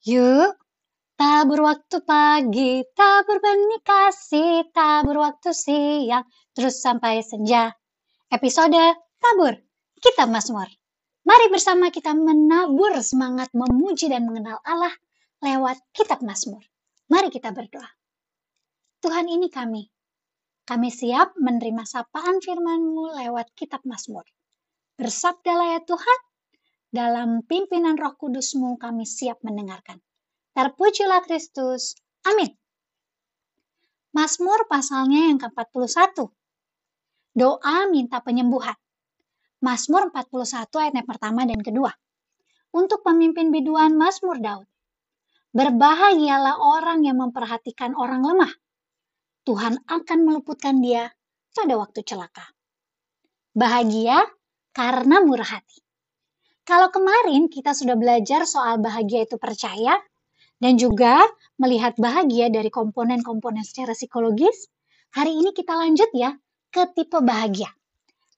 Yuk, tabur waktu pagi, tabur benih kasih, tabur waktu siang, terus sampai senja. Episode Tabur, kita Mazmur. Mari bersama kita menabur semangat memuji dan mengenal Allah lewat kitab Mazmur. Mari kita berdoa. Tuhan ini kami. Kami siap menerima sapaan firman-Mu lewat kitab Mazmur. Bersabdalah ya Tuhan, dalam pimpinan roh kudusmu kami siap mendengarkan. Terpujilah Kristus. Amin. Mazmur pasalnya yang ke-41. Doa minta penyembuhan. Mazmur 41 ayat yang pertama dan kedua. Untuk pemimpin biduan Mazmur Daud. Berbahagialah orang yang memperhatikan orang lemah. Tuhan akan meluputkan dia pada waktu celaka. Bahagia karena murah hati. Kalau kemarin kita sudah belajar soal bahagia itu percaya dan juga melihat bahagia dari komponen-komponen secara psikologis, hari ini kita lanjut ya ke tipe bahagia.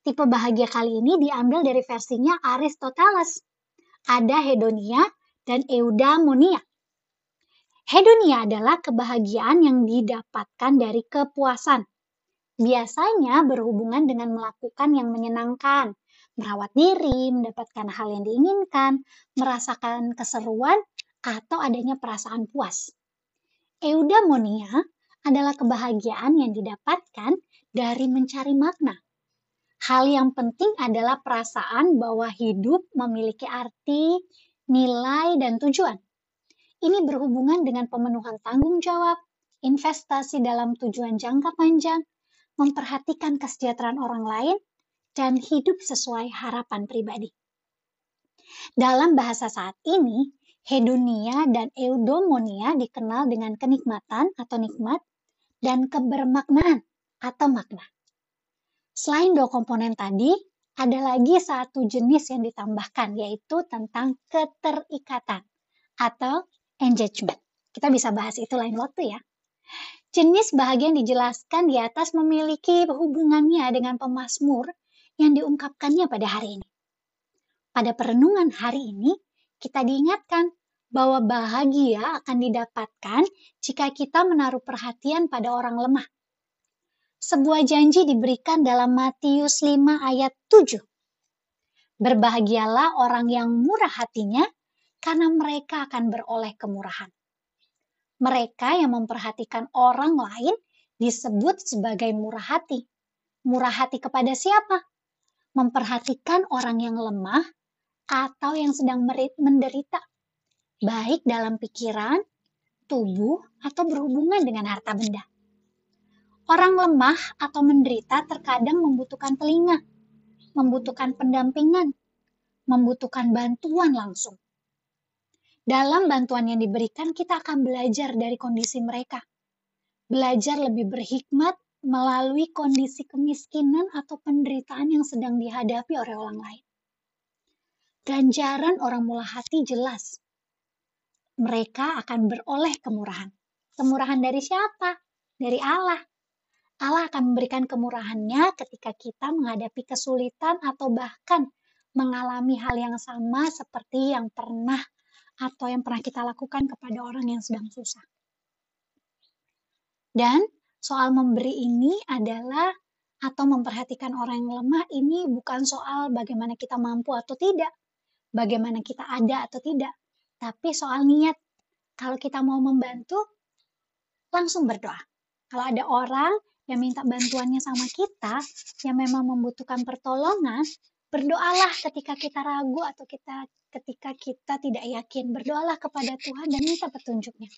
Tipe bahagia kali ini diambil dari versinya Aristoteles. Ada hedonia dan eudaimonia. Hedonia adalah kebahagiaan yang didapatkan dari kepuasan. Biasanya berhubungan dengan melakukan yang menyenangkan, merawat diri, mendapatkan hal yang diinginkan, merasakan keseruan, atau adanya perasaan puas. Eudaimonia adalah kebahagiaan yang didapatkan dari mencari makna. Hal yang penting adalah perasaan bahwa hidup memiliki arti, nilai, dan tujuan. Ini berhubungan dengan pemenuhan tanggung jawab, investasi dalam tujuan jangka panjang, memperhatikan kesejahteraan orang lain, dan hidup sesuai harapan pribadi. Dalam bahasa saat ini, hedonia dan eudomonia dikenal dengan kenikmatan atau nikmat dan kebermaknaan atau makna. Selain dua komponen tadi, ada lagi satu jenis yang ditambahkan yaitu tentang keterikatan atau engagement. Kita bisa bahas itu lain waktu ya. Jenis bahagia yang dijelaskan di atas memiliki hubungannya dengan pemazmur yang diungkapkannya pada hari ini. Pada perenungan hari ini, kita diingatkan bahwa bahagia akan didapatkan jika kita menaruh perhatian pada orang lemah. Sebuah janji diberikan dalam Matius 5 ayat 7. Berbahagialah orang yang murah hatinya, karena mereka akan beroleh kemurahan. Mereka yang memperhatikan orang lain disebut sebagai murah hati. Murah hati kepada siapa? Memperhatikan orang yang lemah atau yang sedang menderita, baik dalam pikiran, tubuh, atau berhubungan dengan harta benda. Orang lemah atau menderita terkadang membutuhkan telinga, membutuhkan pendampingan, membutuhkan bantuan langsung. Dalam bantuan yang diberikan, kita akan belajar dari kondisi mereka, belajar lebih berhikmat melalui kondisi kemiskinan atau penderitaan yang sedang dihadapi oleh orang lain. Ganjaran orang mula hati jelas. Mereka akan beroleh kemurahan. Kemurahan dari siapa? Dari Allah. Allah akan memberikan kemurahannya ketika kita menghadapi kesulitan atau bahkan mengalami hal yang sama seperti yang pernah atau yang pernah kita lakukan kepada orang yang sedang susah. Dan soal memberi ini adalah atau memperhatikan orang yang lemah ini bukan soal bagaimana kita mampu atau tidak, bagaimana kita ada atau tidak, tapi soal niat. Kalau kita mau membantu, langsung berdoa. Kalau ada orang yang minta bantuannya sama kita, yang memang membutuhkan pertolongan, berdoalah ketika kita ragu atau kita ketika kita tidak yakin. Berdoalah kepada Tuhan dan minta petunjuknya.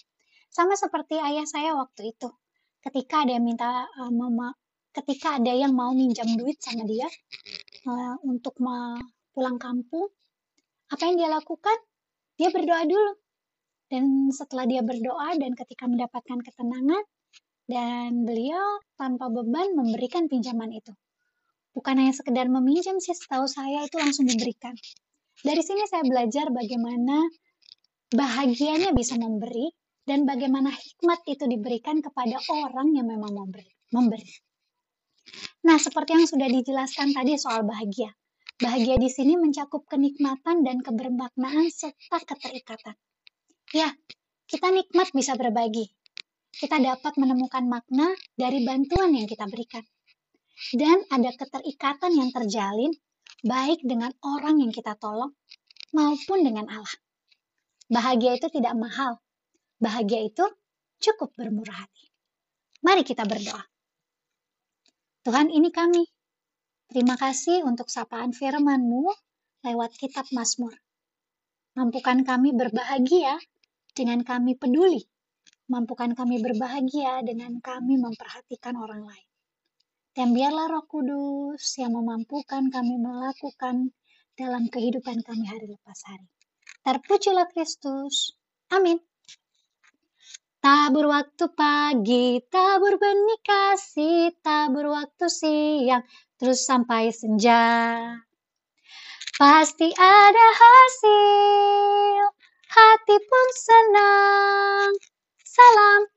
Sama seperti ayah saya waktu itu ketika ada yang minta uh, mama ketika ada yang mau minjam duit sama dia uh, untuk pulang kampung apa yang dia lakukan? Dia berdoa dulu. Dan setelah dia berdoa dan ketika mendapatkan ketenangan dan beliau tanpa beban memberikan pinjaman itu. Bukan hanya sekedar meminjam sih setahu saya itu langsung diberikan. Dari sini saya belajar bagaimana bahagianya bisa memberi dan bagaimana hikmat itu diberikan kepada orang yang memang memberi. memberi. Nah, seperti yang sudah dijelaskan tadi soal bahagia. Bahagia di sini mencakup kenikmatan dan kebermaknaan serta keterikatan. Ya, kita nikmat bisa berbagi. Kita dapat menemukan makna dari bantuan yang kita berikan. Dan ada keterikatan yang terjalin baik dengan orang yang kita tolong maupun dengan Allah. Bahagia itu tidak mahal. Bahagia itu cukup bermurah hati. Mari kita berdoa. Tuhan ini kami. Terima kasih untuk sapaan firman-Mu lewat kitab Mazmur. Mampukan kami berbahagia dengan kami peduli. Mampukan kami berbahagia dengan kami memperhatikan orang lain. Dan biarlah roh kudus yang memampukan kami melakukan dalam kehidupan kami hari lepas hari. Terpujilah Kristus. Amin. Tabur waktu pagi, tabur benih kasih, tabur waktu siang, terus sampai senja. Pasti ada hasil, hati pun senang. Salam